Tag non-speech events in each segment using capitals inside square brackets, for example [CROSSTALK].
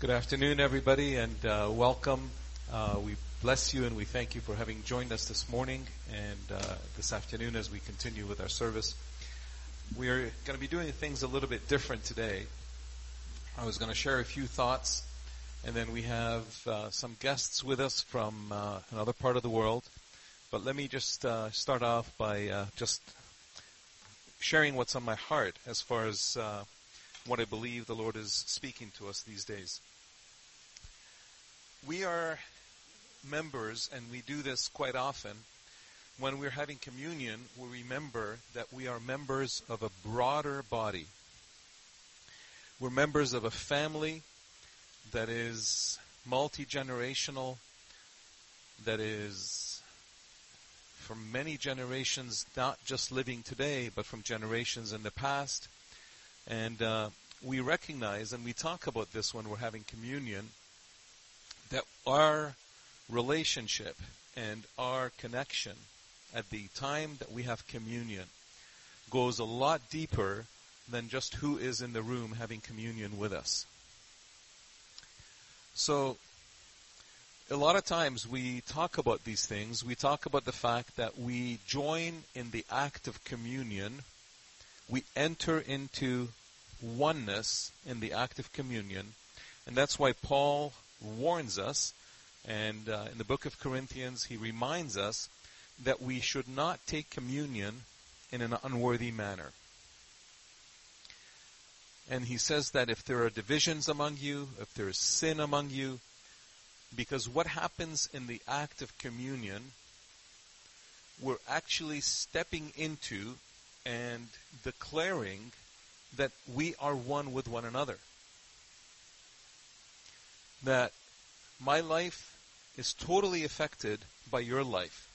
Good afternoon, everybody, and uh, welcome. Uh, we bless you and we thank you for having joined us this morning and uh, this afternoon as we continue with our service. We are going to be doing things a little bit different today. I was going to share a few thoughts, and then we have uh, some guests with us from uh, another part of the world. But let me just uh, start off by just sharing what's on my heart as far as what I believe the Lord is speaking to us these days. We are members, and we do this quite often. When we're having communion, we remember that we are members of a broader body. We're members of a family that is multi generational, that is from many generations, not just living today, but from generations in the past. And uh, we recognize, and we talk about this when we're having communion, that our relationship and our connection at the time that we have communion goes a lot deeper than just who is in the room having communion with us. So, a lot of times we talk about these things. We talk about the fact that we join in the act of communion. We enter into oneness in the act of communion. And that's why Paul warns us, and uh, in the book of Corinthians, he reminds us that we should not take communion in an unworthy manner. And he says that if there are divisions among you, if there is sin among you, because what happens in the act of communion, we're actually stepping into and declaring that we are one with one another that my life is totally affected by your life.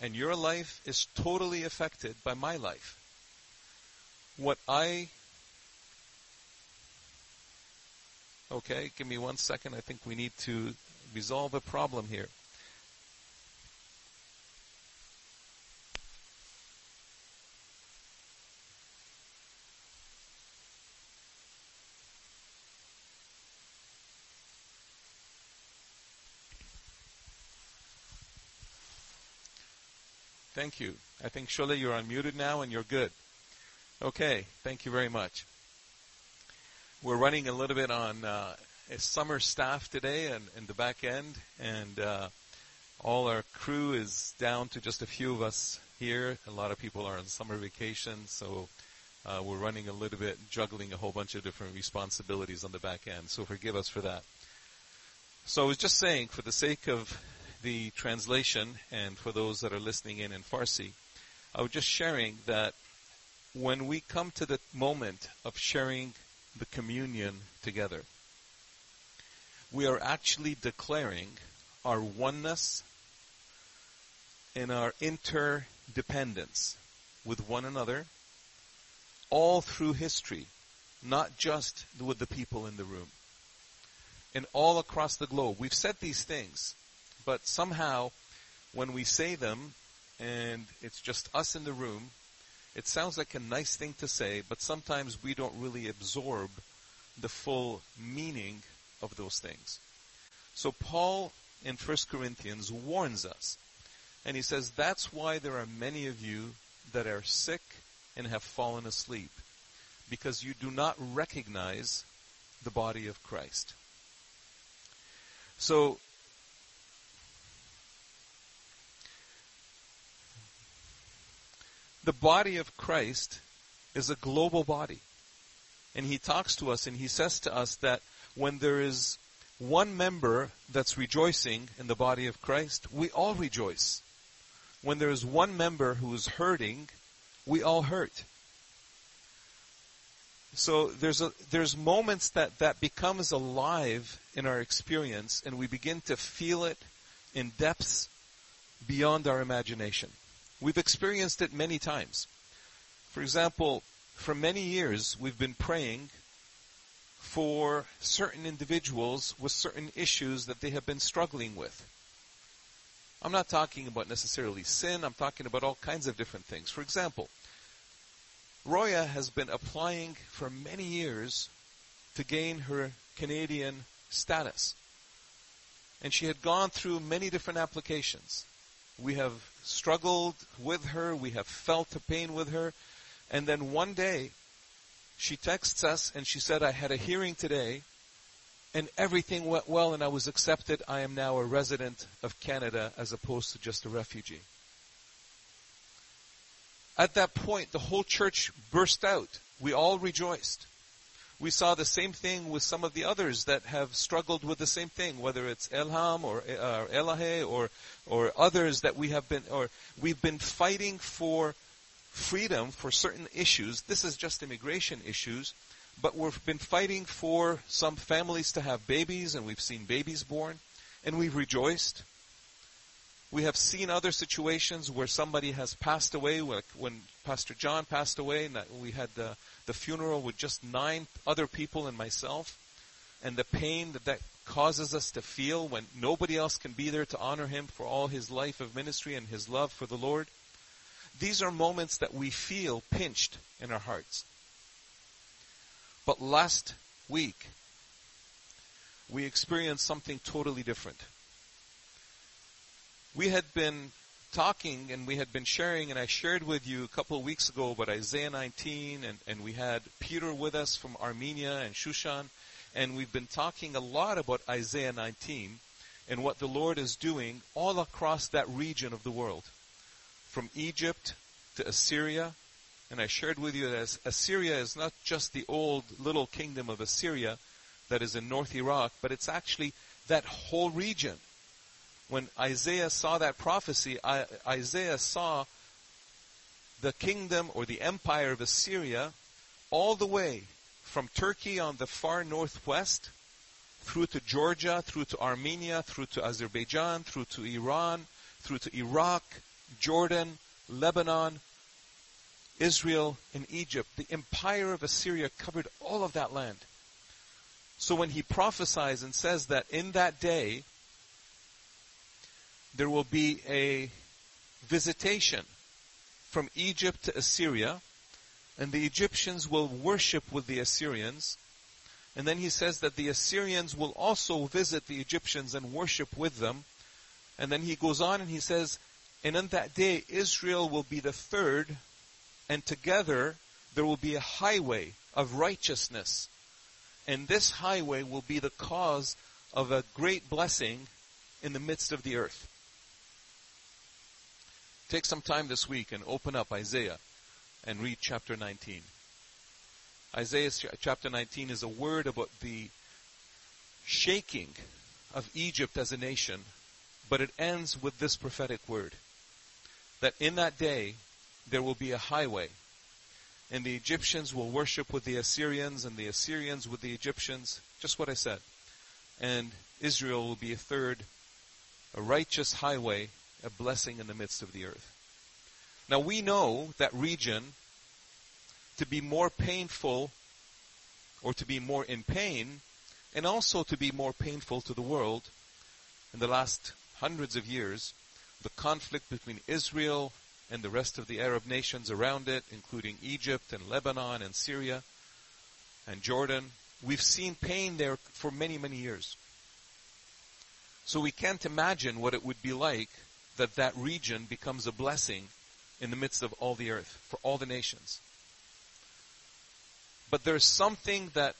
And your life is totally affected by my life. What I. Okay, give me one second. I think we need to resolve a problem here. Thank you. I think Sholeh, you're unmuted now and you're good. Okay, thank you very much. We're running a little bit on uh, a summer staff today and in the back end, and uh, all our crew is down to just a few of us here. A lot of people are on summer vacation, so uh, we're running a little bit, juggling a whole bunch of different responsibilities on the back end. So forgive us for that. So I was just saying, for the sake of the translation and for those that are listening in in Farsi, I was just sharing that when we come to the moment of sharing the communion together, we are actually declaring our oneness and our interdependence with one another all through history, not just with the people in the room. And all across the globe. We've said these things but somehow, when we say them, and it's just us in the room, it sounds like a nice thing to say, but sometimes we don't really absorb the full meaning of those things. So Paul in 1 Corinthians warns us, and he says, that's why there are many of you that are sick and have fallen asleep, because you do not recognize the body of Christ. So the body of Christ is a global body. And he talks to us and he says to us that when there is one member that's rejoicing in the body of Christ, we all rejoice. When there is one member who is hurting, we all hurt. So there's a, there's moments that that becomes alive in our experience and we begin to feel it in depths beyond our imagination. We've experienced it many times. For example, for many years, we've been praying for certain individuals with certain issues that they have been struggling with. I'm not talking about necessarily sin, I'm talking about all kinds of different things. For example, Roya has been applying for many years to gain her Canadian status. And she had gone through many different applications. We have struggled with her, we have felt the pain with her, and then one day she texts us and she said, I had a hearing today and everything went well and I was accepted. I am now a resident of Canada as opposed to just a refugee. At that point, the whole church burst out. We all rejoiced. We saw the same thing with some of the others that have struggled with the same thing, whether it's Elham or uh, Elahe or or others that we have been or we've been fighting for freedom for certain issues. This is just immigration issues, but we've been fighting for some families to have babies, and we've seen babies born, and we've rejoiced. We have seen other situations where somebody has passed away, like when Pastor John passed away, and we had the, the funeral with just nine other people and myself, and the pain that that causes us to feel when nobody else can be there to honor him for all his life of ministry and his love for the Lord. These are moments that we feel pinched in our hearts. But last week, we experienced something totally different we had been talking and we had been sharing, and I shared with you a couple of weeks ago about Isaiah 19, and, and we had Peter with us from Armenia and Shushan, and we've been talking a lot about Isaiah 19 and what the Lord is doing all across that region of the world, from Egypt to Assyria. And I shared with you that Assyria is not just the old little kingdom of Assyria that is in North Iraq, but it's actually that whole region when Isaiah saw that prophecy, Isaiah saw the kingdom or the empire of Assyria all the way from Turkey on the far northwest through to Georgia, through to Armenia, through to Azerbaijan, through to Iran, through to Iraq, Jordan, Lebanon, Israel, and Egypt. The empire of Assyria covered all of that land. So when he prophesies and says that in that day, there will be a visitation from Egypt to Assyria, and the Egyptians will worship with the Assyrians. And then he says that the Assyrians will also visit the Egyptians and worship with them. And then he goes on and he says, and on that day Israel will be the third, and together there will be a highway of righteousness. And this highway will be the cause of a great blessing in the midst of the earth. Take some time this week and open up Isaiah and read chapter 19. Isaiah chapter 19 is a word about the shaking of Egypt as a nation, but it ends with this prophetic word that in that day there will be a highway, and the Egyptians will worship with the Assyrians, and the Assyrians with the Egyptians. Just what I said. And Israel will be a third, a righteous highway a blessing in the midst of the earth. Now we know that region to be more painful or to be more in pain and also to be more painful to the world in the last hundreds of years, the conflict between Israel and the rest of the Arab nations around it, including Egypt and Lebanon and Syria and Jordan. We've seen pain there for many, many years. So we can't imagine what it would be like that that region becomes a blessing in the midst of all the earth for all the nations. But there's something that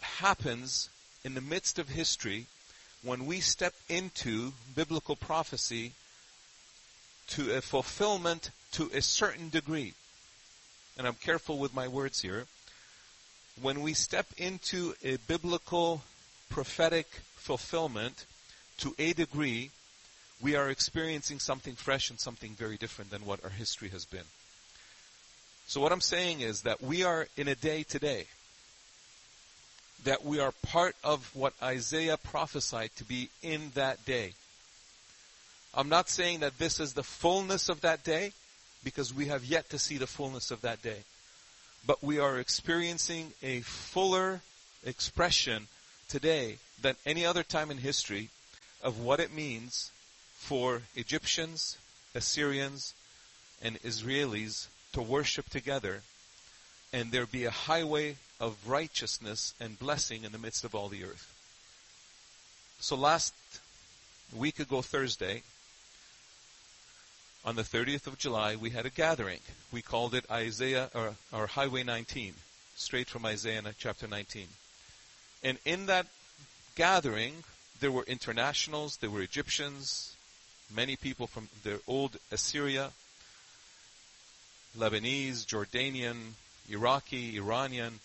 happens in the midst of history when we step into biblical prophecy to a fulfillment to a certain degree. And I'm careful with my words here. When we step into a biblical prophetic fulfillment to a degree, we are experiencing something fresh and something very different than what our history has been. So what I'm saying is that we are in a day today that we are part of what Isaiah prophesied to be in that day. I'm not saying that this is the fullness of that day because we have yet to see the fullness of that day. But we are experiencing a fuller expression today than any other time in history of what it means for Egyptians, Assyrians, and Israelis to worship together, and there be a highway of righteousness and blessing in the midst of all the earth. So last week ago Thursday, on the 30th of July, we had a gathering. We called it Isaiah or, or Highway 19, straight from Isaiah chapter 19. And in that gathering, there were internationals, there were Egyptians, many people from the old Assyria, Lebanese, Jordanian, Iraqi, Iranian.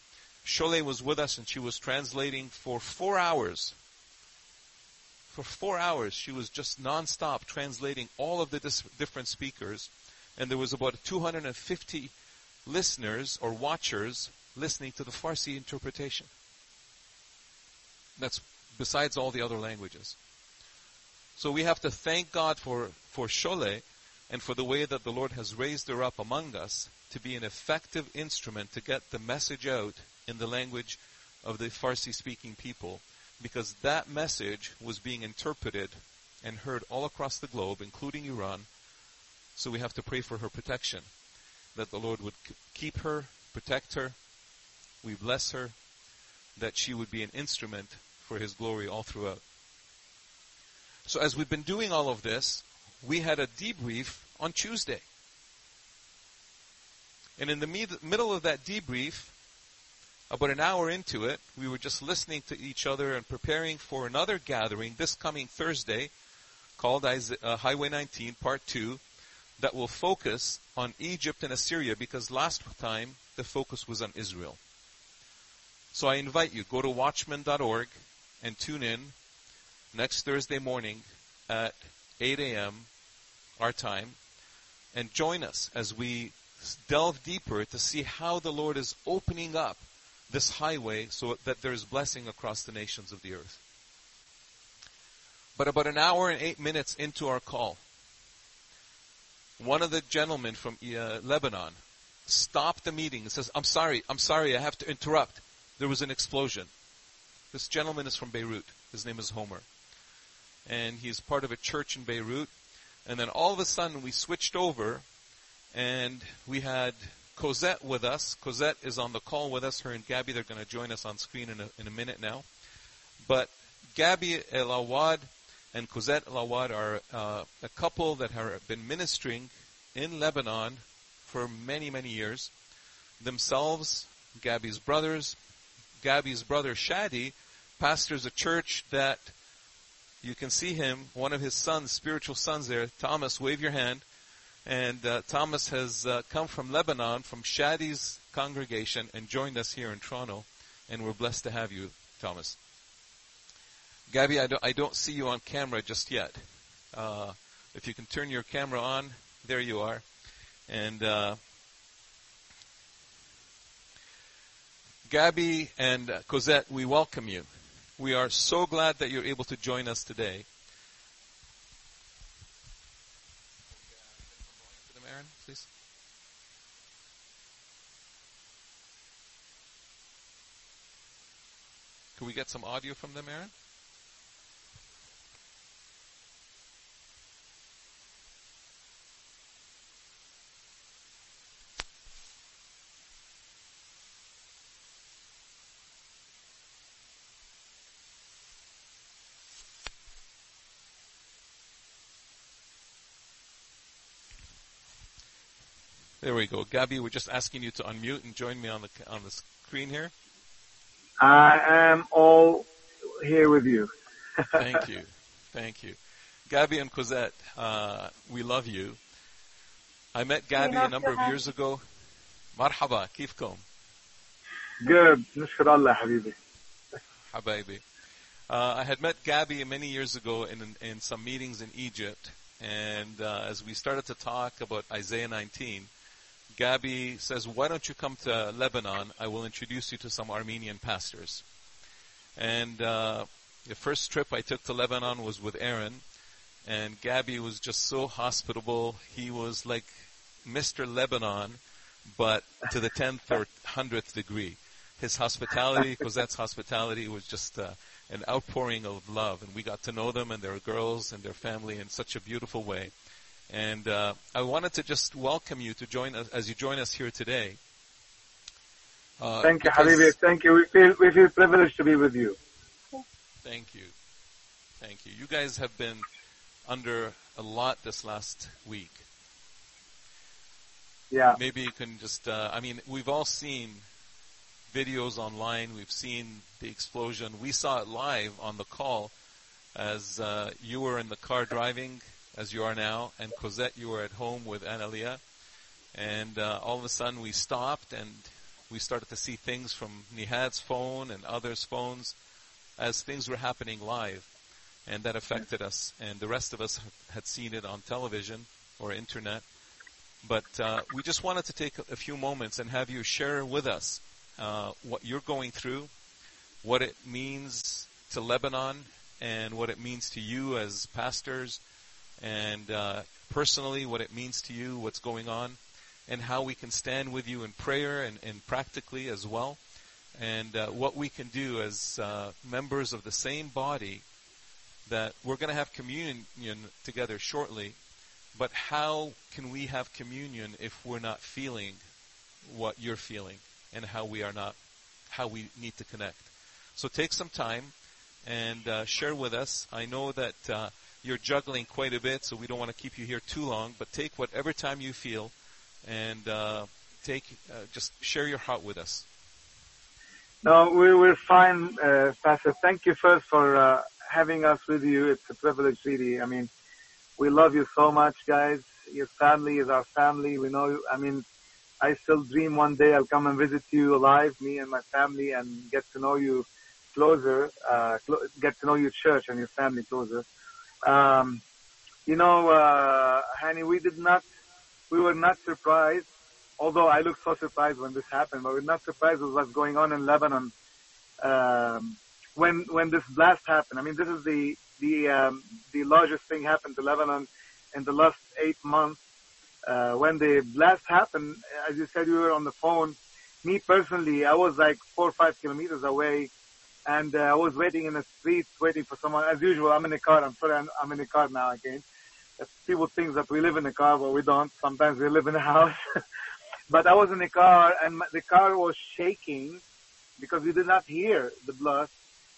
Sholeh was with us and she was translating for four hours. For four hours, she was just nonstop translating all of the dis- different speakers. And there was about 250 listeners or watchers listening to the Farsi interpretation. That's besides all the other languages. So we have to thank God for, for Sholeh and for the way that the Lord has raised her up among us to be an effective instrument to get the message out in the language of the Farsi speaking people because that message was being interpreted and heard all across the globe, including Iran. So we have to pray for her protection, that the Lord would keep her, protect her. We bless her, that she would be an instrument for His glory all throughout. So as we've been doing all of this, we had a debrief on Tuesday. And in the med- middle of that debrief, about an hour into it, we were just listening to each other and preparing for another gathering this coming Thursday called uh, Highway 19 Part 2 that will focus on Egypt and Assyria because last time the focus was on Israel. So I invite you, go to watchman.org and tune in next Thursday morning at 8 a.m. our time and join us as we delve deeper to see how the Lord is opening up this highway so that there is blessing across the nations of the earth. But about an hour and eight minutes into our call, one of the gentlemen from uh, Lebanon stopped the meeting and says, I'm sorry, I'm sorry, I have to interrupt. There was an explosion. This gentleman is from Beirut. His name is Homer. And he's part of a church in Beirut. And then all of a sudden we switched over and we had Cosette with us. Cosette is on the call with us. Her and Gabby, they're going to join us on screen in a, in a minute now. But Gabby El Awad and Cosette El Awad are uh, a couple that have been ministering in Lebanon for many, many years. Themselves, Gabby's brothers, Gabby's brother Shadi pastors a church that you can see him, one of his sons, spiritual sons there. Thomas, wave your hand. And uh, Thomas has uh, come from Lebanon, from Shadi's congregation, and joined us here in Toronto. And we're blessed to have you, Thomas. Gabby, I don't, I don't see you on camera just yet. Uh, if you can turn your camera on, there you are. And uh, Gabby and Cosette, we welcome you. We are so glad that you're able to join us today. please? Could we get some audio from them, Aaron? There we go. Gabby, we're just asking you to unmute and join me on the on the screen here. I am all here with you. Thank [LAUGHS] you. Thank you. Gabby and Cosette, uh, we love you. I met Gabby a number of years ago. مرحبا كيفكم؟ Good. نشكر الله حبيبي. حبايبي. Uh, I had met Gabby many years ago in, in some meetings in Egypt, and uh, as we started to talk about Isaiah 19, Gabby says, Why don't you come to Lebanon? I will introduce you to some Armenian pastors. And uh, the first trip I took to Lebanon was with Aaron, and Gabby was just so hospitable. He was like Mr. Lebanon, but to the 10th or 100th degree. His hospitality, Cosette's hospitality, was just uh, an outpouring of love, and we got to know them and their girls and their family in such a beautiful way. And uh, I wanted to just welcome you to join us as you join us here today. Uh, Thank you, Habibi. Thank you. We feel we feel privileged to be with you. Thank you. Thank you. You guys have been under a lot this last week. Yeah. Maybe you can just, uh, I mean, we've all seen videos online. We've seen the explosion. We saw it live on the call as uh, you were in the car driving, as you are now, and Cosette, you were at home with Analia. And uh, all of a sudden we stopped and we started to see things from Nihad's phone and others' phones as things were happening live. And that affected us. And the rest of us had seen it on television or internet. But uh, we just wanted to take a few moments and have you share with us uh, what you're going through, what it means to Lebanon, and what it means to you as pastors, and uh, personally what it means to you, what's going on, and how we can stand with you in prayer and, and practically as well, and uh, what we can do as uh, members of the same body. That we're going to have communion together shortly, but how can we have communion if we're not feeling what you're feeling and how we are not, how we need to connect? So take some time and uh, share with us. I know that uh, you're juggling quite a bit, so we don't want to keep you here too long, but take whatever time you feel and uh, take, uh, just share your heart with us. No, we, we're fine, uh, Pastor. Thank you first for uh, having us with you. It's a privilege, really. I mean, we love you so much, guys. Your family is our family. We know, You. I mean, I still dream one day I'll come and visit you alive, me and my family, and get to know you closer, uh, clo- get to know your church and your family closer. Um, you know, uh, Hani, we did not, we were not surprised, although I looked so surprised when this happened, but we're not surprised with what's going on in Lebanon. Um, when, when this blast happened, I mean, this is the, the, um, the largest thing happened to Lebanon in the last eight months. Uh, when the blast happened, as you said, you were on the phone. Me personally, I was like four or five kilometers away and uh, I was waiting in the street, waiting for someone. As usual, I'm in the car. I'm sorry, I'm, I'm in the car now again. People think that we live in the car, but we don't. Sometimes we live in the [LAUGHS] house. but I was in the car, and my, the car was shaking because we did not hear the blast.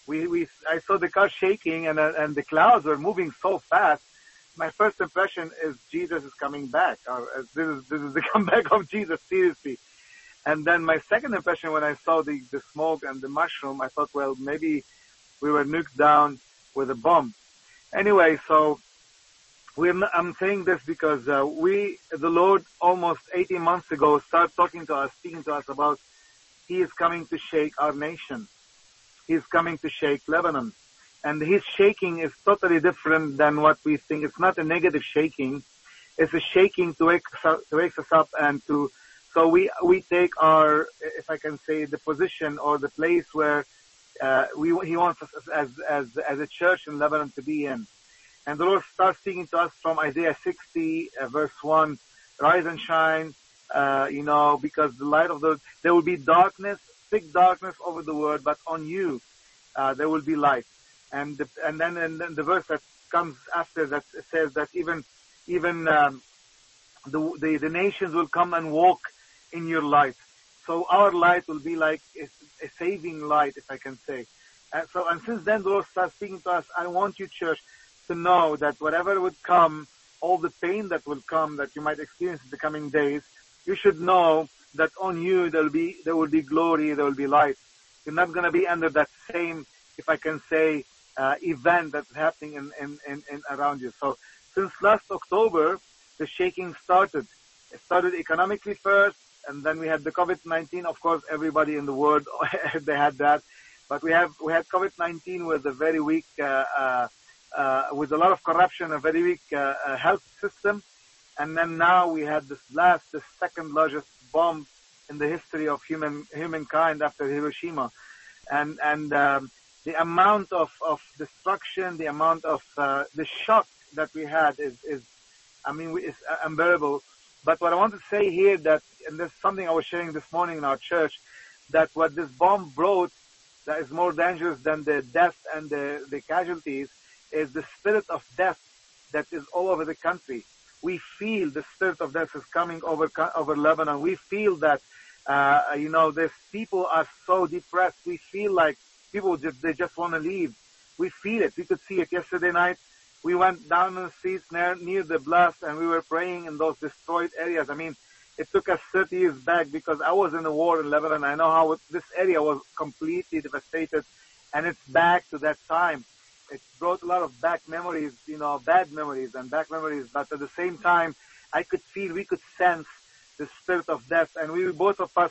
We, we, I saw the car shaking, and uh, and the clouds were moving so fast. My first impression is Jesus is coming back. Or, uh, this is this is the [LAUGHS] comeback of Jesus. Seriously. And then my second impression when I saw the, the smoke and the mushroom, I thought, well, maybe we were nuked down with a bomb. Anyway, so not, I'm saying this because uh, we, the Lord, almost 18 months ago, started talking to us, speaking to us about He is coming to shake our nation. He is coming to shake Lebanon. And His shaking is totally different than what we think. It's not a negative shaking. It's a shaking to wake to wake us up and to so we we take our, if I can say, the position or the place where uh, we he wants us as as as a church in Lebanon to be in. And the Lord starts speaking to us from Isaiah 60, uh, verse 1, rise and shine, uh, you know, because the light of the, there will be darkness, thick darkness over the world, but on you, uh, there will be light. And, the, and then, and then the verse that comes after that says that even, even, um, the, the, the nations will come and walk in your light. So our light will be like a, a saving light, if I can say. And so, and since then the Lord starts speaking to us, I want you, church, to know that whatever would come, all the pain that will come that you might experience in the coming days, you should know that on you there will be there will be glory, there will be light. You're not going to be under that same, if I can say, uh, event that's happening in, in, in, in around you. So since last October, the shaking started. It started economically first, and then we had the COVID-19. Of course, everybody in the world [LAUGHS] they had that, but we have we had COVID-19 with a very weak, uh, uh, uh, with a lot of corruption, a very weak uh, uh, health system, and then now we had this last, the second largest bomb in the history of human humankind after Hiroshima, and and um, the amount of of destruction, the amount of uh, the shock that we had is is, I mean, is unbearable. But what I want to say here that, and this is something I was sharing this morning in our church, that what this bomb brought that is more dangerous than the death and the, the casualties is the spirit of death that is all over the country. We feel the spirit of death is coming over over Lebanon. We feel that Uh, you know, this people are so depressed. We feel like people just, they just want to leave. We feel it. We could see it yesterday night. We went down the streets near, near the blast and we were praying in those destroyed areas. I mean, it took us 30 years back because I was in the war in Lebanon. I know how this area was completely devastated and it's back to that time. It brought a lot of back memories, you know, bad memories and back memories, but at the same time, I could feel, we could sense the spirit of death and we, both of us,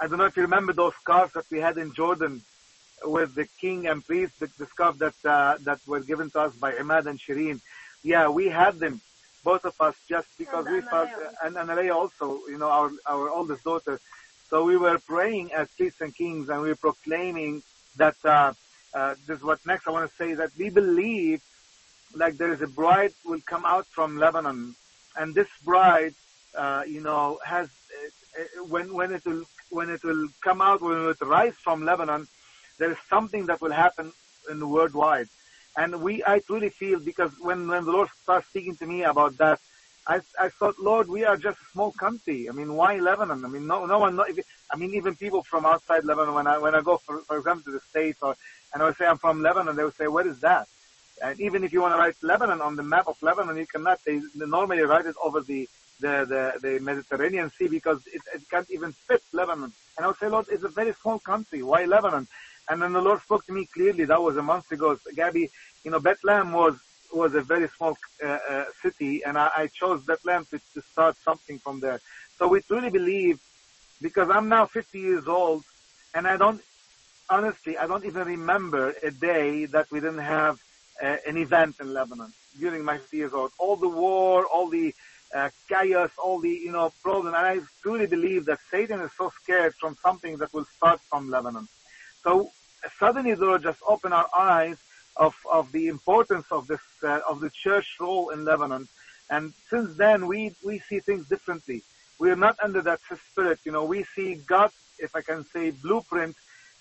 I don't know if you remember those cars that we had in Jordan with the king and priest, the, the scarf that, uh, that were given to us by Imad and Shireen. Yeah, we had them both of us just because and we felt, and Analia also, you know, our, our oldest daughter. So we were praying as priests and kings and we were proclaiming that, uh, uh, this is what next I want to say that we believe like there is a bride will come out from Lebanon and this bride, uh, you know, has, uh, uh, when, when it will, when it will come out, when it will rise from Lebanon, there is something that will happen in the worldwide. And we, I truly feel because when, when the Lord starts speaking to me about that, I, I thought, Lord, we are just a small country. I mean, why Lebanon? I mean, no, no one, I mean, even people from outside Lebanon, when I, when I go, for, for example, to the States or, and I would say I'm from Lebanon, they would say, what is that? And even if you want to write Lebanon on the map of Lebanon, you cannot. They, they normally write it over the, the, the, the Mediterranean Sea because it, it can't even fit Lebanon. And I would say, Lord, it's a very small country. Why Lebanon? And then the Lord spoke to me clearly. That was a month ago. Gabby, you know, Bethlehem was was a very small uh, uh, city, and I, I chose Bethlehem to, to start something from there. So we truly believe, because I'm now 50 years old, and I don't, honestly, I don't even remember a day that we didn't have uh, an event in Lebanon during my 50 years old. All the war, all the uh, chaos, all the you know problems, and I truly believe that Satan is so scared from something that will start from Lebanon. So suddenly the Lord just opened our eyes of, of the importance of this, uh, of the church role in Lebanon. And since then, we, we see things differently. We are not under that spirit, you know, we see God, if I can say, blueprint,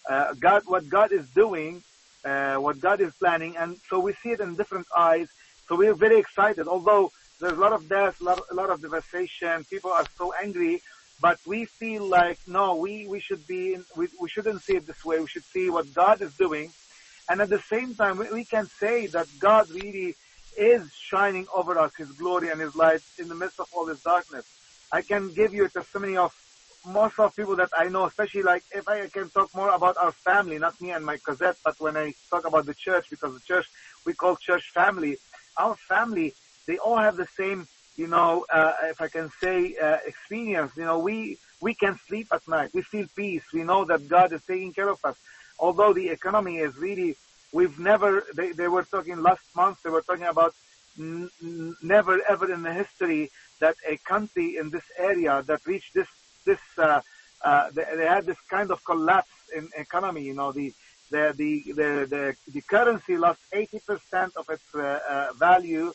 uh, God, what God is doing, uh, what God is planning, and so we see it in different eyes. So we're very excited, although there's a lot of death, a lot, a lot of devastation, people are so angry, but we feel like, no, we, we should be, in, we, we shouldn't see it this way. We should see what God is doing and at the same time, we can say that God really is shining over us His glory and His light in the midst of all this darkness. I can give you a testimony of most of people that I know, especially like if I can talk more about our family, not me and my Cosette, but when I talk about the church, because the church we call church family, our family, they all have the same, you know, uh, if I can say, uh, experience. You know, we we can sleep at night. We feel peace. We know that God is taking care of us although the economy is really, we've never, they, they were talking last month, they were talking about n- never ever in the history that a country in this area that reached this, this, uh, uh, they, they had this kind of collapse in economy, you know, the, the, the, the, the, currency lost 80% of its uh, uh, value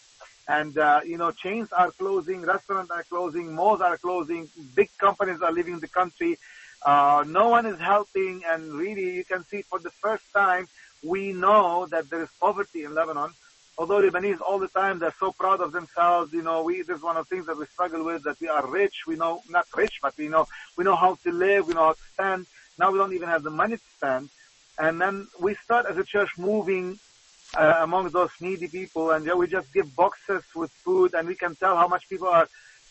and uh, you know chains are closing, restaurants are closing, malls are closing, big companies are leaving the country. Uh, no one is helping, and really, you can see for the first time, we know that there is poverty in Lebanon. Although Lebanese all the time, they're so proud of themselves. You know, we, this is one of the things that we struggle with, that we are rich. We know, not rich, but we know, we know how to live. We know how to spend. Now we don't even have the money to spend. And then we start as a church moving uh, among those needy people, and we just give boxes with food, and we can tell how much people are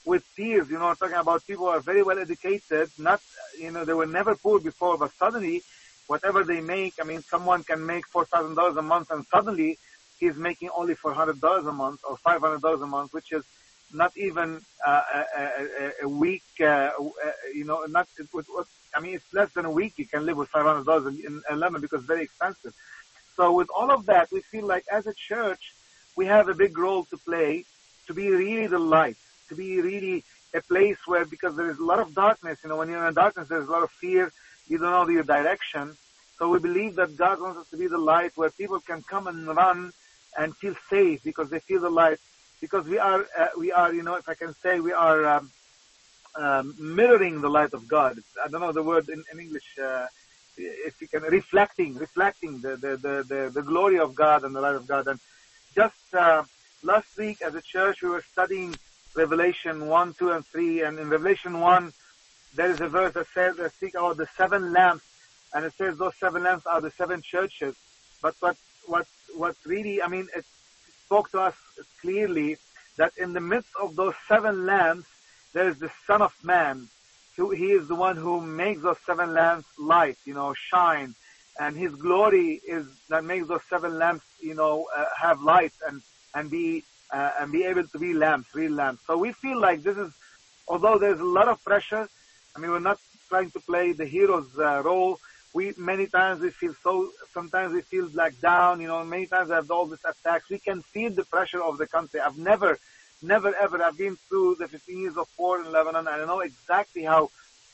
with tears, you know, talking about people are very well educated, not, you know, they were never poor before, but suddenly, whatever they make, I mean, someone can make $4,000 a month and suddenly he's making only $400 a month or $500 a month, which is not even uh, a, a, a, week, uh, uh, you know, not, it, it, I mean, it's less than a week you can live with $500 in, in because it's very expensive. So with all of that, we feel like as a church, we have a big role to play to be really the light to be really a place where, because there is a lot of darkness, you know, when you're in darkness, there's a lot of fear, you don't know your direction. So we believe that God wants us to be the light where people can come and run and feel safe because they feel the light. Because we are, uh, we are, you know, if I can say, we are um, um, mirroring the light of God. I don't know the word in, in English. Uh, if you can, reflecting, reflecting the, the, the, the, the glory of God and the light of God. And just uh, last week as a church, we were studying Revelation 1, 2, and 3. And in Revelation 1, there is a verse that says that speak about the seven lamps, and it says those seven lamps are the seven churches. But what what what really, I mean, it spoke to us clearly that in the midst of those seven lamps, there is the Son of Man. Who, he is the one who makes those seven lamps light, you know, shine, and His glory is that makes those seven lamps, you know, uh, have light and and be uh, and be able to be lamps, real lamps. So we feel like this is, although there's a lot of pressure. I mean, we're not trying to play the hero's uh, role. We many times we feel so. Sometimes we feel like down. You know, many times we have all these attacks. We can feel the pressure of the country. I've never never ever. I've been through the 15 years of war in Lebanon, and I know exactly how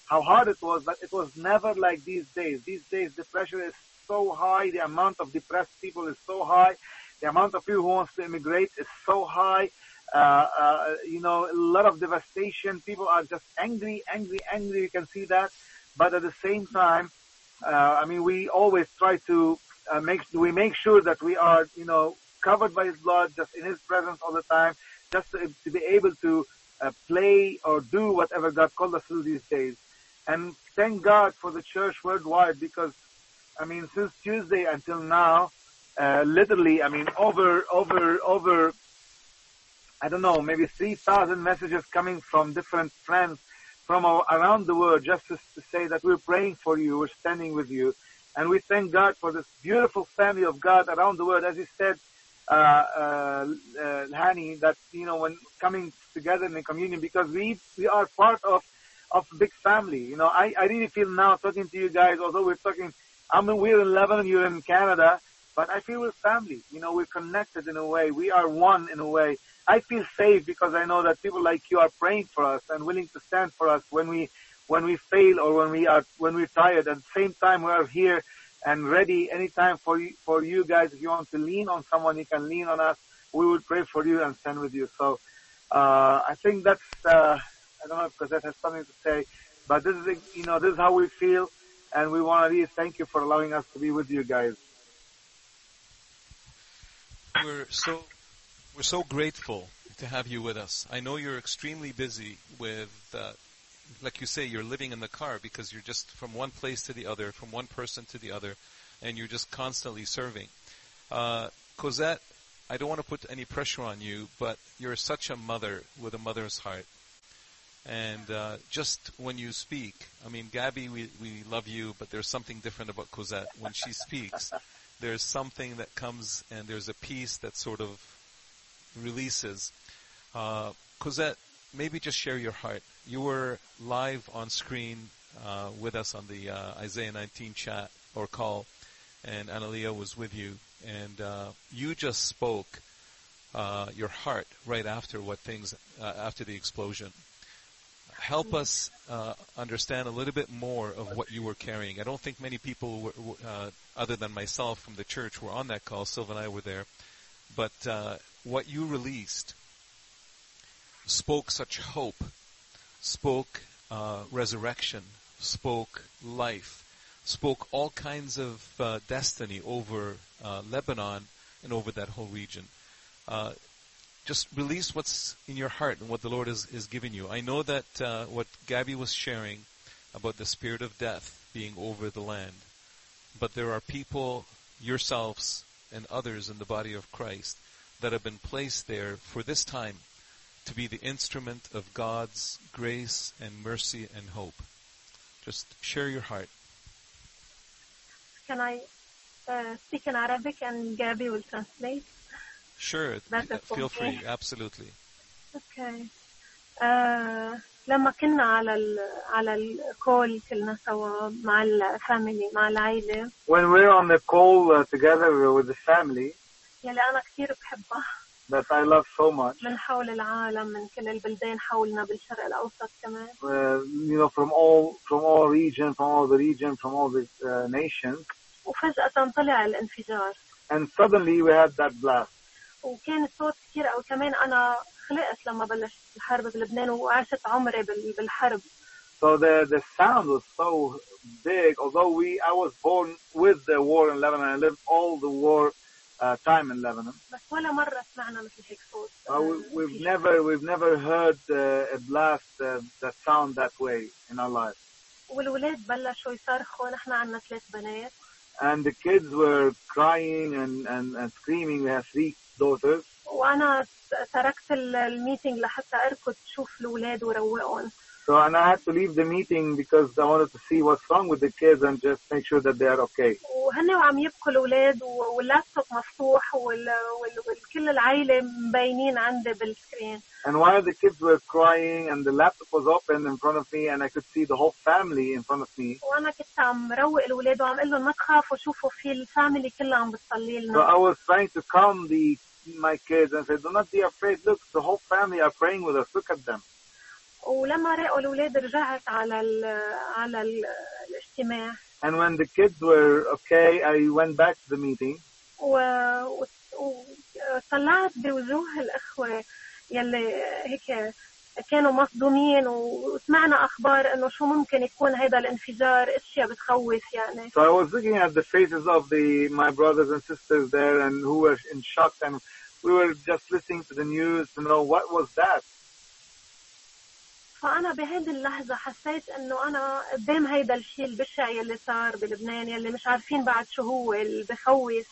how hard it was. But it was never like these days. These days, the pressure is so high. The amount of depressed people is so high. The amount of people who wants to immigrate is so high. Uh, uh, you know, a lot of devastation. People are just angry, angry, angry. You can see that. But at the same time, uh, I mean, we always try to uh, make we make sure that we are, you know, covered by His blood, just in His presence all the time just to, to be able to uh, play or do whatever God called us to these days. And thank God for the church worldwide because, I mean, since Tuesday until now, uh, literally, I mean, over, over, over, I don't know, maybe 3,000 messages coming from different friends from around the world just to, to say that we're praying for you, we're standing with you. And we thank God for this beautiful family of God around the world. As he said, uh, uh, uh, Hani, that you know when coming together in the communion because we we are part of of big family. You know, I I really feel now talking to you guys, although we're talking, I mean we're in Lebanon, you're in Canada, but I feel we're family. You know, we're connected in a way. We are one in a way. I feel safe because I know that people like you are praying for us and willing to stand for us when we when we fail or when we are when we're tired. At the same time, we are here and ready anytime for you, for you guys. If you want to lean on someone, you can lean on us. We will pray for you and stand with you. So, uh, I think that's, uh, I don't know if that has something to say, but this is, you know, this is how we feel and we want to really thank you for allowing us to be with you guys. We're so, we're so grateful to have you with us. I know you're extremely busy with, uh, like you say, you're living in the car because you're just from one place to the other, from one person to the other, and you're just constantly serving. Uh, Cosette, I don't want to put any pressure on you, but you're such a mother with a mother's heart. And uh, just when you speak, I mean, Gabby, we, we love you, but there's something different about Cosette. When she speaks, there's something that comes and there's a peace that sort of releases. Uh, Cosette, maybe just share your heart. You were live on screen uh, with us on the uh, Isaiah 19 chat or call, and Analia was with you, and uh, you just spoke uh, your heart right after what things uh, after the explosion. Help us uh, understand a little bit more of what you were carrying. I don't think many people, were, other than myself from the church, were on that call. Sylvan and I were there, but what you released spoke such hope, spoke uh, resurrection, spoke life, spoke all kinds of uh, destiny over uh, Lebanon and over that whole region. Uh, just release what's in your heart and what the Lord is, is giving you. I know that uh, what Gabby was sharing about the spirit of death being over the land, but there are people, yourselves and others in the body of Christ, that have been placed there for this time to be the instrument of God's grace and mercy and hope. Just share your heart. Can I uh, speak in Arabic and Gabby will translate? Sure, feel free, absolutely. Okay. Uh, لما كنا على ال على الكول كلنا سوا مع الفاميلي مع العائلة. When we're on the call uh, together with the family. يلي أنا كثير بحبها. that I love so much. من حول العالم من كل البلدان حولنا بالشرق الأوسط كمان. Uh, you know, from all from all region, from all the region, from all the uh, nations. وفجأة طلع الانفجار. And suddenly we had that blast. وكان الصوت كثير أو كمان أنا خلقت لما بلشت الحرب بلبنان وعشت عمري بالحرب. So the the sound was so big. Although we I was born with the war in Lebanon, I lived all the war uh, time in Lebanon. بس ولا مرة سمعنا مثل هيك صوت Uh, آه، we, we've في never we've never heard uh, a blast uh, that sound that way in our lives. والولاد بلشوا يصرخوا نحن عنا ثلاث بنات And the kids were crying and, and, and screaming. We have three daughters. وانا تركت ال- الميتنج لحتى اركض شوف الاولاد وروقهم So and I had to leave the meeting because I wanted to see what's wrong with the kids and just make sure that they are okay. وهن وعم يبكوا الاولاد و- واللابتوب مفتوح وال... وال... وكل العائله مبينين عندي بالسكرين And while the kids were crying and the laptop was open in front of me and I could see the whole family in front of me, وانا كنت عم روق الاولاد وعم اقول لهم ما تخافوا شوفوا في الفاميلي كلها عم بتصلي so لنا I was trying to calm the my kids and say, "Do not be afraid. Look, the whole family are praying with us. Look at them." ولما راقوا الاولاد رجعت على ال... على ال... الاجتماع And when the kids were okay, I went back to the meeting. وطلعت بوجوه الاخوه يلي هيك كانوا مصدومين وسمعنا أخبار انه شو ممكن يكون هذا الانفجار اشياء بتخوف يعني So I was looking at the faces of the my brothers and sisters there and who were in shock and we were just listening to the news to know what was that. فأنا بهيدي اللحظة حسيت إنه أنا قدام هيدا الشيء البشع يلي صار بلبنان يلي مش عارفين بعد شو هو اللي بخوف.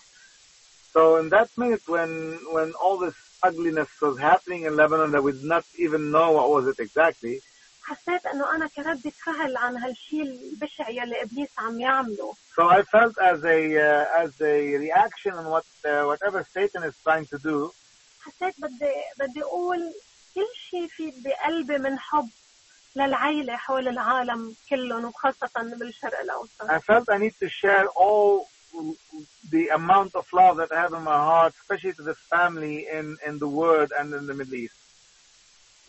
So in that minute when when all this ugliness was happening in Lebanon that we did not even know what was it exactly, حسيت إنه أنا كردة فعل عن هالشيء البشع يلي إبليس عم يعمله. So I felt as a uh, as a reaction on what uh, whatever Satan is trying to do, حسيت بدي بدي أقول كل شيء في بقلبي من حب. للعيلة حول العالم كلهم وخاصة بالشرق الأوسط I felt I need to share all the amount of love that I have in my heart, especially to this family in in the Word and in the Middle East.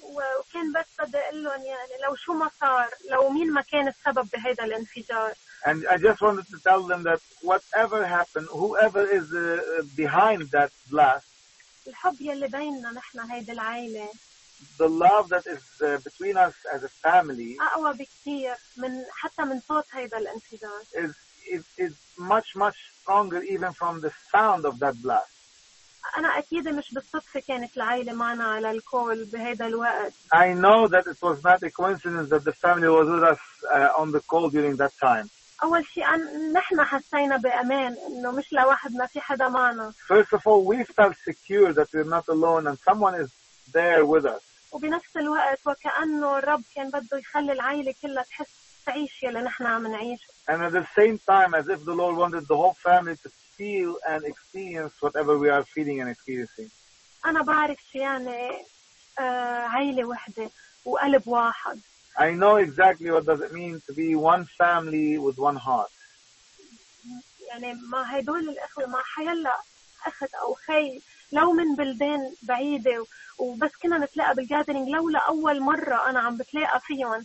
وكان بس بدي أقول لهم يعني لو شو ما صار لو مين ما كان السبب بهذا الانفجار And I just wanted to tell them that whatever happened, whoever is uh, behind that blast, الحب يلي بيننا نحن هيدي العيلة the love that is uh, between us as a family أقوى بكثير من حتى من صوت هيدا الانفجار is, is, is much, much stronger even from the sound of that blast. أنا أكيد مش بالصدفة كانت العيلة معنا على الكول بهيدا الوقت I know that it was not a coincidence that the family was with us uh, on the call during that time. أول شيء أن نحن حسينا بأمان إنه مش لوحدنا في حدا معنا First of all, we felt secure that we're not alone and someone is there with us. وبنفس الوقت وكأنه الرب كان بده يخلي العيلة كلها تحس تعيش يلي نحن عم نعيشه And at the same time, as if the Lord wanted the whole family to feel and experience whatever we are feeling and experiencing. أنا بعرف شو يعني آه عيلة وحدة وقلب واحد I know exactly what does it mean to be one family with one heart. يعني مع هدول الأخوة مع حيلا أخت أو خي لو من بلدان بعيدة وبس كنا نتلاقى بالجاذرينج لولا أول مرة أنا عم بتلاقى فيهم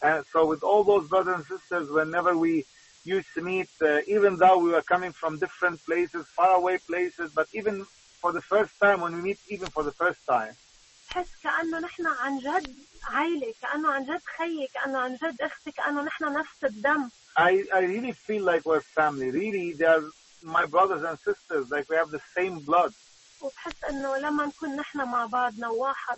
And so with all those brothers and sisters, whenever we used to meet, uh, even though we were coming from different places, faraway places, but even for the first time, when we meet even for the first time, بحس كأنه نحن عن جد عيلة كأنه عن جد خيي كأنه عن جد أختي كأنه نحن نفس الدم I, I really feel like we're family. Really, they are my brothers and sisters, like we have the same blood. وبحس انه لما نكون نحن مع بعضنا واحد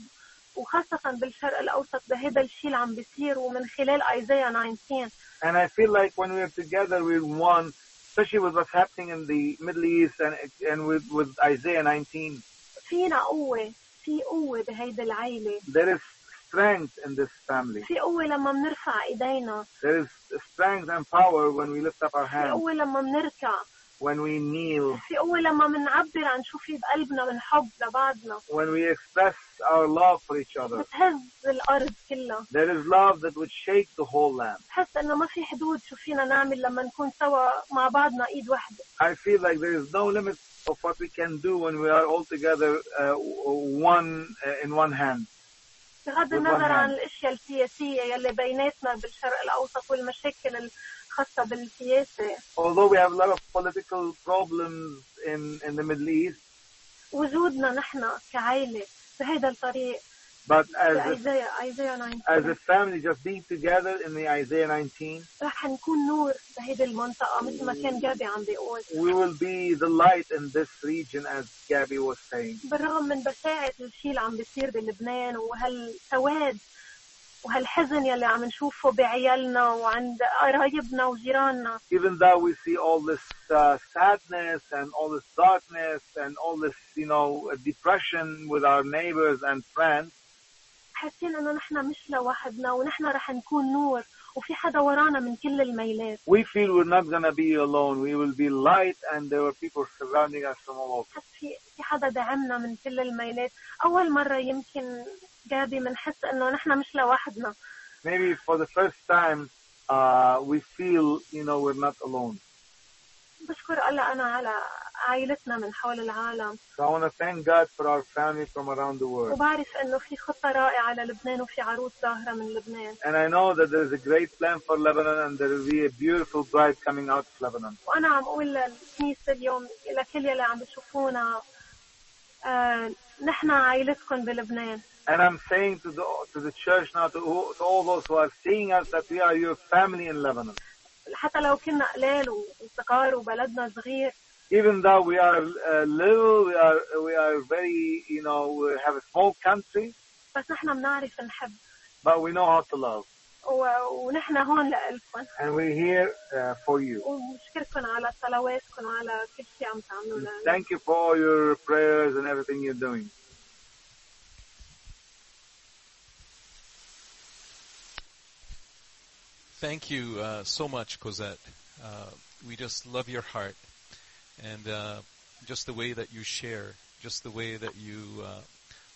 وخاصة بالشرق الأوسط بهذا الشيء اللي عم بيصير ومن خلال ايزايا 19 And I feel like when we're together, we're one, especially with what's happening in the Middle East and, and with, with Isaiah 19. فينا قوة في قوة بهيدي العيلة There is strength in this family. في قوة لما بنرفع ايدينا There is strength and power when we lift up our في hands, قوة لما بنركع when we kneel, في قوة لما بنعبر عن شو في بقلبنا من حب لبعضنا when we express our love for each other. بتهز الأرض كلها There is love that would shake the whole land. بحس انه ما في حدود شو فينا نعمل لما نكون سوا مع بعضنا ايد واحدة I feel like there is no limit of what we can do when we are all together, uh, one uh, in one hand. بغض With one النظر عن hand. الاشياء السياسية يلي بيناتنا بالشرق الأوسط والمشاكل الخاصة بالسياسة Although we have a lot of political problems in, in the Middle East, وجودنا نحن كعائلة بهذا الطريق But as a, بإيزايا إيزايا 9 as a family, just being together in the Isaiah 19, رح نكون نور بهيدي المنطقة مثل ما كان جابي عم بيقول we will be the light in this region, as Gabby was saying. بالرغم من بشاعة الشيء اللي عم بيصير بلبنان وهالسواد وهالحزن يلي عم نشوفه بعيالنا وعند قرايبنا وجيراننا Even though we see all this uh, sadness and all this darkness and all this, you know, depression with our neighbors and friends, حاسين انه نحن مش لوحدنا ونحن رح نكون نور وفي حدا ورانا من كل الميلات we feel we're not to be alone. We will be light, and there were people surrounding us from all over. في حدا دعمنا من كل الميلات اول مرة يمكن جابي بنحس انه نحن مش لوحدنا Maybe for the first time, uh, we feel, you know, we're not alone. بشكر الله أنا على عائلتنا من حول العالم So I want to thank God for our family from around the world. وبعرف انه في خطة رائعة للبنان وفي عروس ظاهرة من لبنان And I know that there's a great plan for Lebanon, and there will be a beautiful bride coming out of Lebanon. وأنا عم أقول للكنيسة اليوم لكل يلي عم بيشوفونا آه نحن عائلتكم بلبنان And I'm saying to the to the church now, to, who- to all those who are seeing us, that we are your family in Lebanon. حتى لو كنا قلال وصغار وبلدنا صغير Even though we are uh, little, we are we are very, you know, we have a small country, بس نحن بنعرف نحب but we know how to love, و- ونحن هون لإلكم and we're here uh, for you. ونشكركم على صلواتكم وعلى كل شيء عم تعملوا لنا Thank you for all your prayers and everything you're doing. Thank you uh, so much, Cosette. Uh, we just love your heart and uh, just the way that you share, just the way that you uh,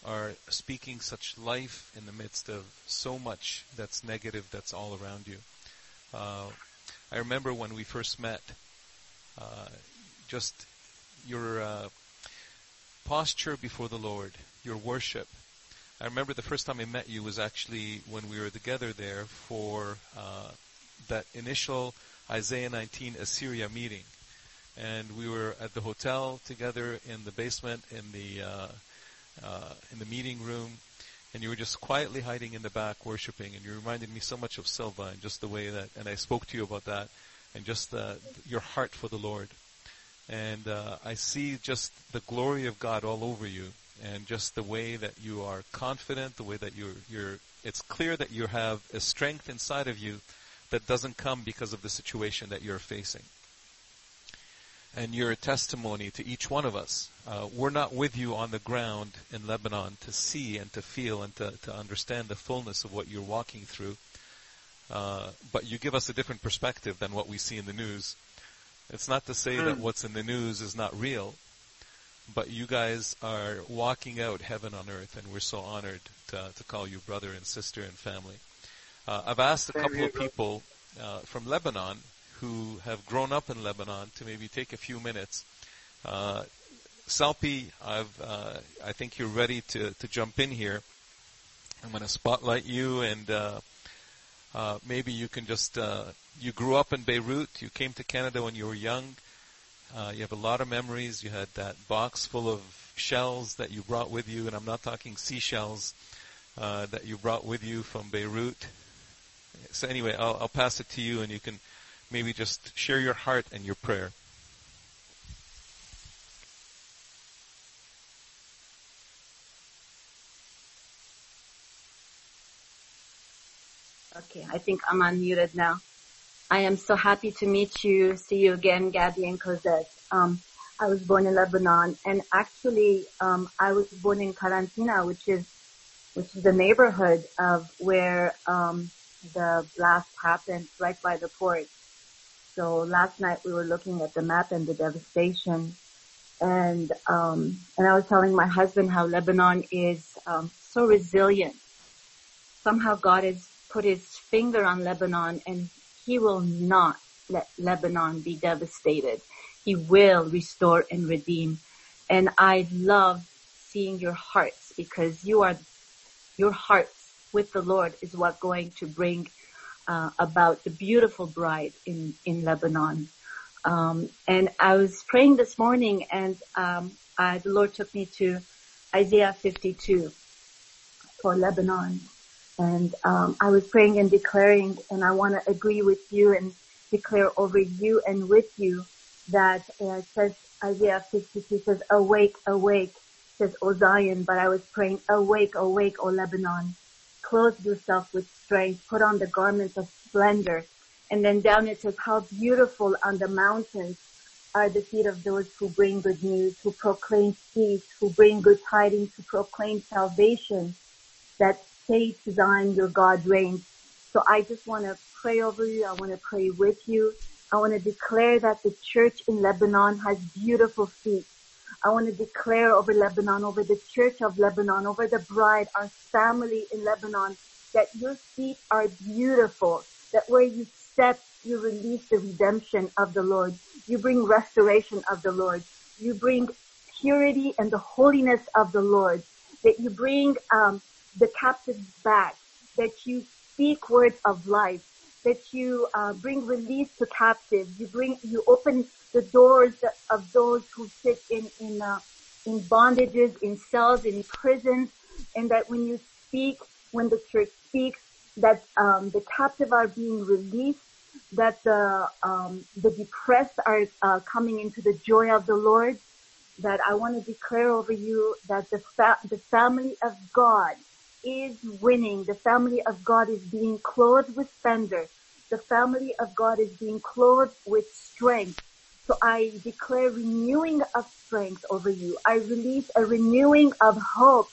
are speaking such life in the midst of so much that's negative that's all around you. Uh, I remember when we first met, uh, just your uh, posture before the Lord, your worship. I remember the first time I met you was actually when we were together there for uh, that initial Isaiah 19 Assyria meeting, and we were at the hotel together in the basement in the uh, in the meeting room, and you were just quietly hiding in the back worshiping, and you reminded me so much of Silva and just the way that, and I spoke to you about that, and just uh, your heart for the Lord, and uh, I see just the glory of God all over you, and just the way that you are confident, the way that you're, you're, it's clear that you have a strength inside of you that doesn't come because of the situation that you're facing. And you're a testimony to each one of us. Uh, we're not with you on the ground in Lebanon to see and to feel and to, to understand the fullness of what you're walking through. Uh, but you give us a different perspective than what we see in the news. It's not to say that what's in the news is not real, but you guys are walking out heaven on earth, and we're so honored to, to call you brother and sister and family. Uh, I've asked a couple of people uh, from Lebanon who have grown up in Lebanon to maybe take a few minutes. Uh, Salpi, I've, uh, I think you're ready to, to jump in here. I'm going to spotlight you, and uh, uh, maybe you can just. Uh, you grew up in Beirut. You came to Canada when you were young. Uh, you have a lot of memories. You had that box full of shells that you brought with you, and I'm not talking seashells uh, that you brought with you from Beirut. So anyway, I'll, I'll pass it to you, and you can maybe just share your heart and your prayer. Okay, I think I'm unmuted now. I am so happy to meet you, see you again, Gabby and Cosette. Um, I was born in Lebanon, and actually, um, I was born in Karantina, which is which is the neighborhood of where um, the blast happened, right by the port. So last night we were looking at the map and the devastation, and um, and I was telling my husband how Lebanon is um, so resilient. Somehow God has put His finger on Lebanon, and He will not let Lebanon be devastated. He will restore and redeem. And I love seeing your hearts because you are, your hearts with the Lord is what going to bring uh, about the beautiful bride in, in Lebanon. Um, and I was praying this morning and um, I, the Lord took me to Isaiah 52 for Lebanon. And um, I was praying and declaring, and I want to agree with you and declare over you and with you that uh, says Isaiah 52 says, "Awake, awake," says O Zion. But I was praying, "Awake, awake, O Lebanon." Clothe yourself with strength. Put on the garments of splendor. And then down it says, "How beautiful on the mountains are the feet of those who bring good news, who proclaim peace, who bring good tidings, who proclaim salvation, that say to Zion, your God reigns. So I just want to pray over you. I want to pray with you. I want to declare that the church in Lebanon has beautiful feet. I want to declare over Lebanon, over the church of Lebanon, over the bride, our family in Lebanon, that your feet are beautiful, that where you step, you release the redemption of the Lord. You bring restoration of the Lord. You bring purity and the holiness of the Lord. That you bring um, the captives back. That you speak words of life. That you uh, bring release to captives. You bring, you open the doors of those who sit in in uh, in bondages, in cells, in prisons, and that when you speak, when the church speaks, that um, the captive are being released that the um, the depressed are uh, coming into the joy of the Lord. That I want to declare over you that the fa- the family of God is winning. The family of God is being clothed with splendor. The family of God is being clothed with strength. So I declare renewing of strength over you. I release a renewing of hope,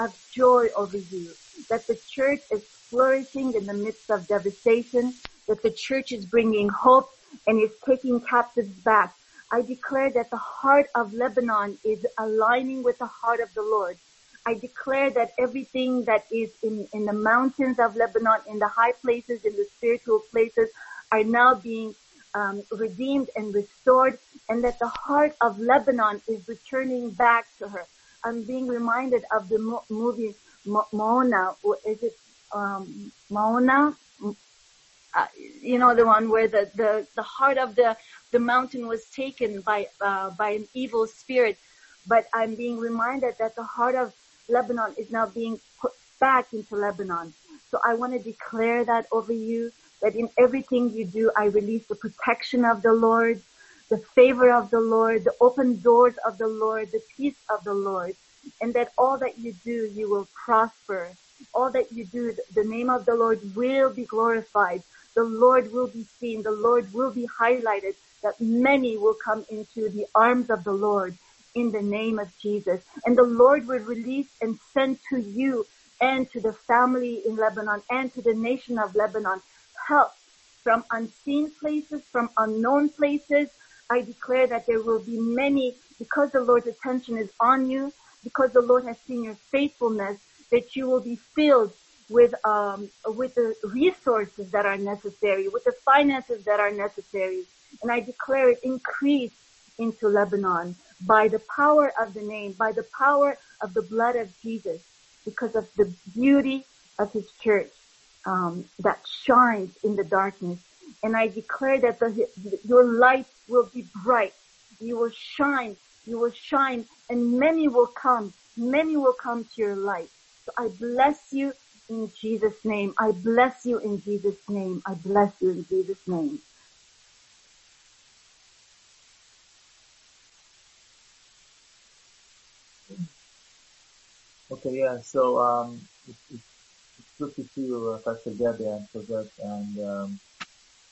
of joy over you. That the church is flourishing in the midst of devastation that the church is bringing hope and is taking captives back. I declare that the heart of Lebanon is aligning with the heart of the Lord. I declare that everything that is in, in the mountains of Lebanon, in the high places, in the spiritual places, are now being um, redeemed and restored, and that the heart of Lebanon is returning back to her. I'm being reminded of the mo- movie Mo- Mona. Is it um, Mona? uh, you know, the one where the, the, the heart of the, the mountain was taken by, uh, by an evil spirit. But I'm being reminded that the heart of Lebanon is now being put back into Lebanon. So I want to declare that over you, that in everything you do, I release the protection of the Lord, the favor of the Lord, the open doors of the Lord, the peace of the Lord, and that all that you do, you will prosper. All that you do, the name of the Lord will be glorified the Lord will be seen, the Lord will be highlighted, that many will come into the arms of the Lord in the name of Jesus. And the Lord will release and send to you and to the family in Lebanon and to the nation of Lebanon help from unseen places, from unknown places. I declare that there will be many because the Lord's attention is on you, because the Lord has seen your faithfulness, that you will be filled with um, with the resources that are necessary, with the finances that are necessary, and I declare it increase into Lebanon by the power of the name, by the power of the blood of Jesus, because of the beauty of His church um, that shines in the darkness. And I declare that the, your light will be bright. You will shine. You will shine, and many will come. Many will come to your light. So I bless you in Jesus' name. I bless you in Jesus' name. I bless you in Jesus' name. Okay, yeah. So um, it's, it's, good to see you, uh, Pastor Gabby and Cosette and um,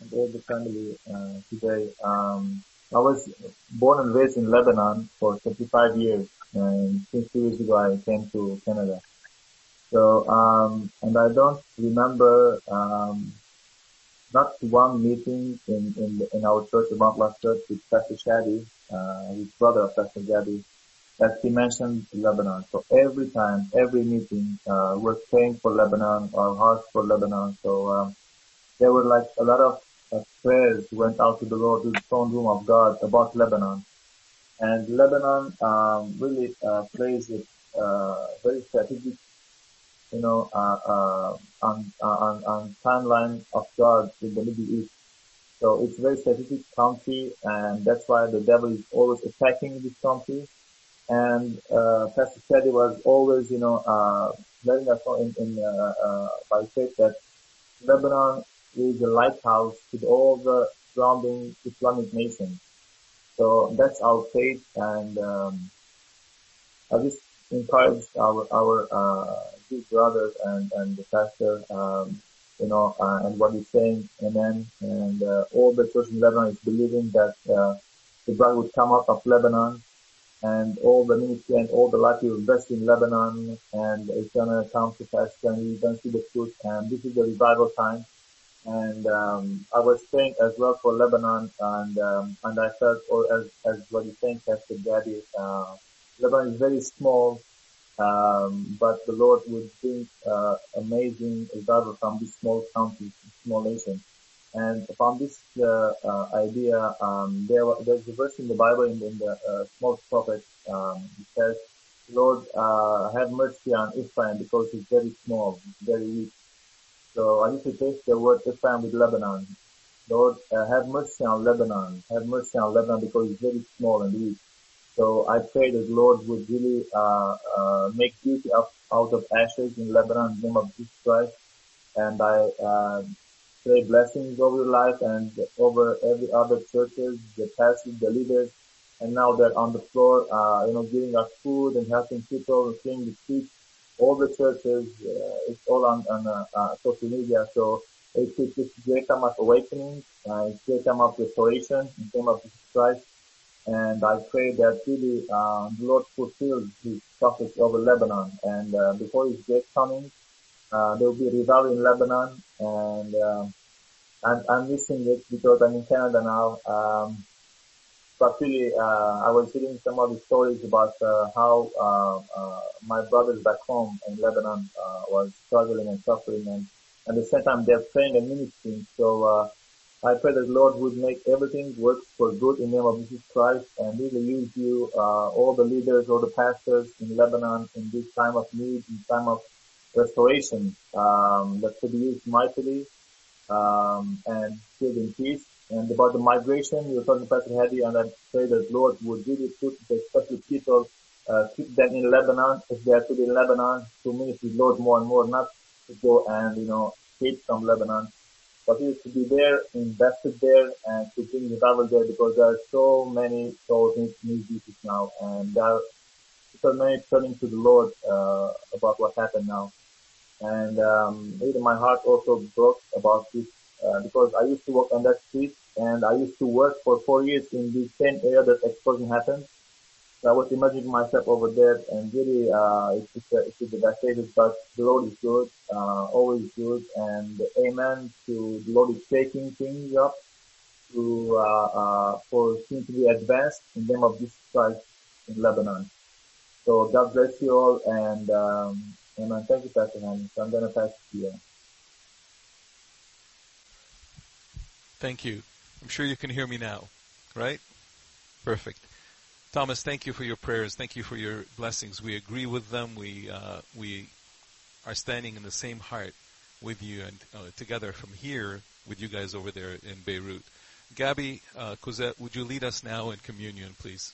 and all the family uh, today. Um, I was born and raised in Lebanon for 35 years, and since two years ago I came to Canada. So, um, and I don't remember, um, not one meeting in, in, in our church, the Mount Life Church with Pastor Shadi, uh, his brother, Pastor Gabby, that he mentioned Lebanon. So every time, every meeting, uh, we're praying for Lebanon, our hearts for Lebanon. So, um, there were like a lot of uh, prayers went out to the Lord, to the throne room of God about Lebanon. And Lebanon, um, really, uh, plays a, uh, very strategic you know, uh, uh, on, on, on timeline of God in the Middle East. So it's a very strategic country and that's why the devil is always attacking this country. And, uh, Pastor Teddy was always, you know, uh, letting us know in, in uh, uh, by faith that Lebanon is a lighthouse to all the surrounding Islamic nations. So that's our faith, and um, I just encourage our our uh, brothers and and the pastor, um, you know, uh, and what he's saying, amen. And uh, all the church in Lebanon is believing that uh, the bride would come out of Lebanon, and all the ministry and all the life you invest in Lebanon, and it's gonna come to pass, and you're gonna see the fruit. And this is the revival time and um, I was praying as well for Lebanon, and um, and I felt, or as as what you think Pastor Gabby, uh, Lebanon is very small, um, but the Lord would bring uh, amazing revival from this small country, small nation. And from this uh, uh, idea, um, there there's a verse in the Bible in, in the uh, small prophet. Um, it says, "Lord, uh, have mercy on Ephraim because he's very small, very weak." So I used to take the word Ephraim with Lebanon. Lord, uh, have mercy on Lebanon. Have mercy on Lebanon because it's very small and weak. So I pray that Lord would really uh, make beauty out, out of ashes in Lebanon in the name of Jesus Christ. And I pray blessings over your life and over every other churches, the pastors, the leaders. And now they're on the floor, uh, you know, giving us food and helping people and cleaning the streets all the churches, uh, it's all on, on uh, uh, social media. So it's, it's, it's great time of awakening. Uh, it's great time of restoration in the name of Jesus Christ. And I pray that really uh, the Lord fulfills His prophets over Lebanon. And uh, before His great coming, uh, there will be revival in Lebanon. And uh, I'm, I'm missing it because I'm in Canada now. Um, but really, uh, I was hearing some of the stories about uh, how uh, uh, my brothers back home in Lebanon uh, was struggling and suffering, and at the same time they're praying and ministering. So uh, I pray that Lord would make everything work for good in the name of Jesus Christ, and really use you, uh, all the leaders, all the pastors in Lebanon in this time of need, in time of restoration, um, that could be used mightily um, and filled in peace. And about the migration, you were talking to Pastor Hadi, and I pray that Lord would really put the special people, uh, keep them in Lebanon, if they are to be in Lebanon, to minister with Lord more and more, not to go and, you know, escape from Lebanon, but is to be there, invested there, and to bring revival there, because there are so many souls in need Jesus now, and there are so many turning to the Lord, uh, about what happened now. And, um, really my heart also broke about this, uh, because I used to work on that street and I used to work for four years in the same area that explosion happened. So I was imagining myself over there and really, uh, it's just, it's devastated, but the Lord is good, uh, always good, and amen to the Lord is shaking things up to, uh, uh, for things to be advanced in the name of Jesus Christ in Lebanon. So God bless you all and, um, amen. Thank you, Pastor Hanny. So I'm going to pass it to you. Thank you. I'm sure you can hear me now, right? Perfect. Thomas, thank you for your prayers. Thank you for your blessings. We agree with them. We uh, we are standing in the same heart with you and uh, together from here with you guys over there in Beirut. Gabby, uh, Cosette, would you lead us now in communion, please?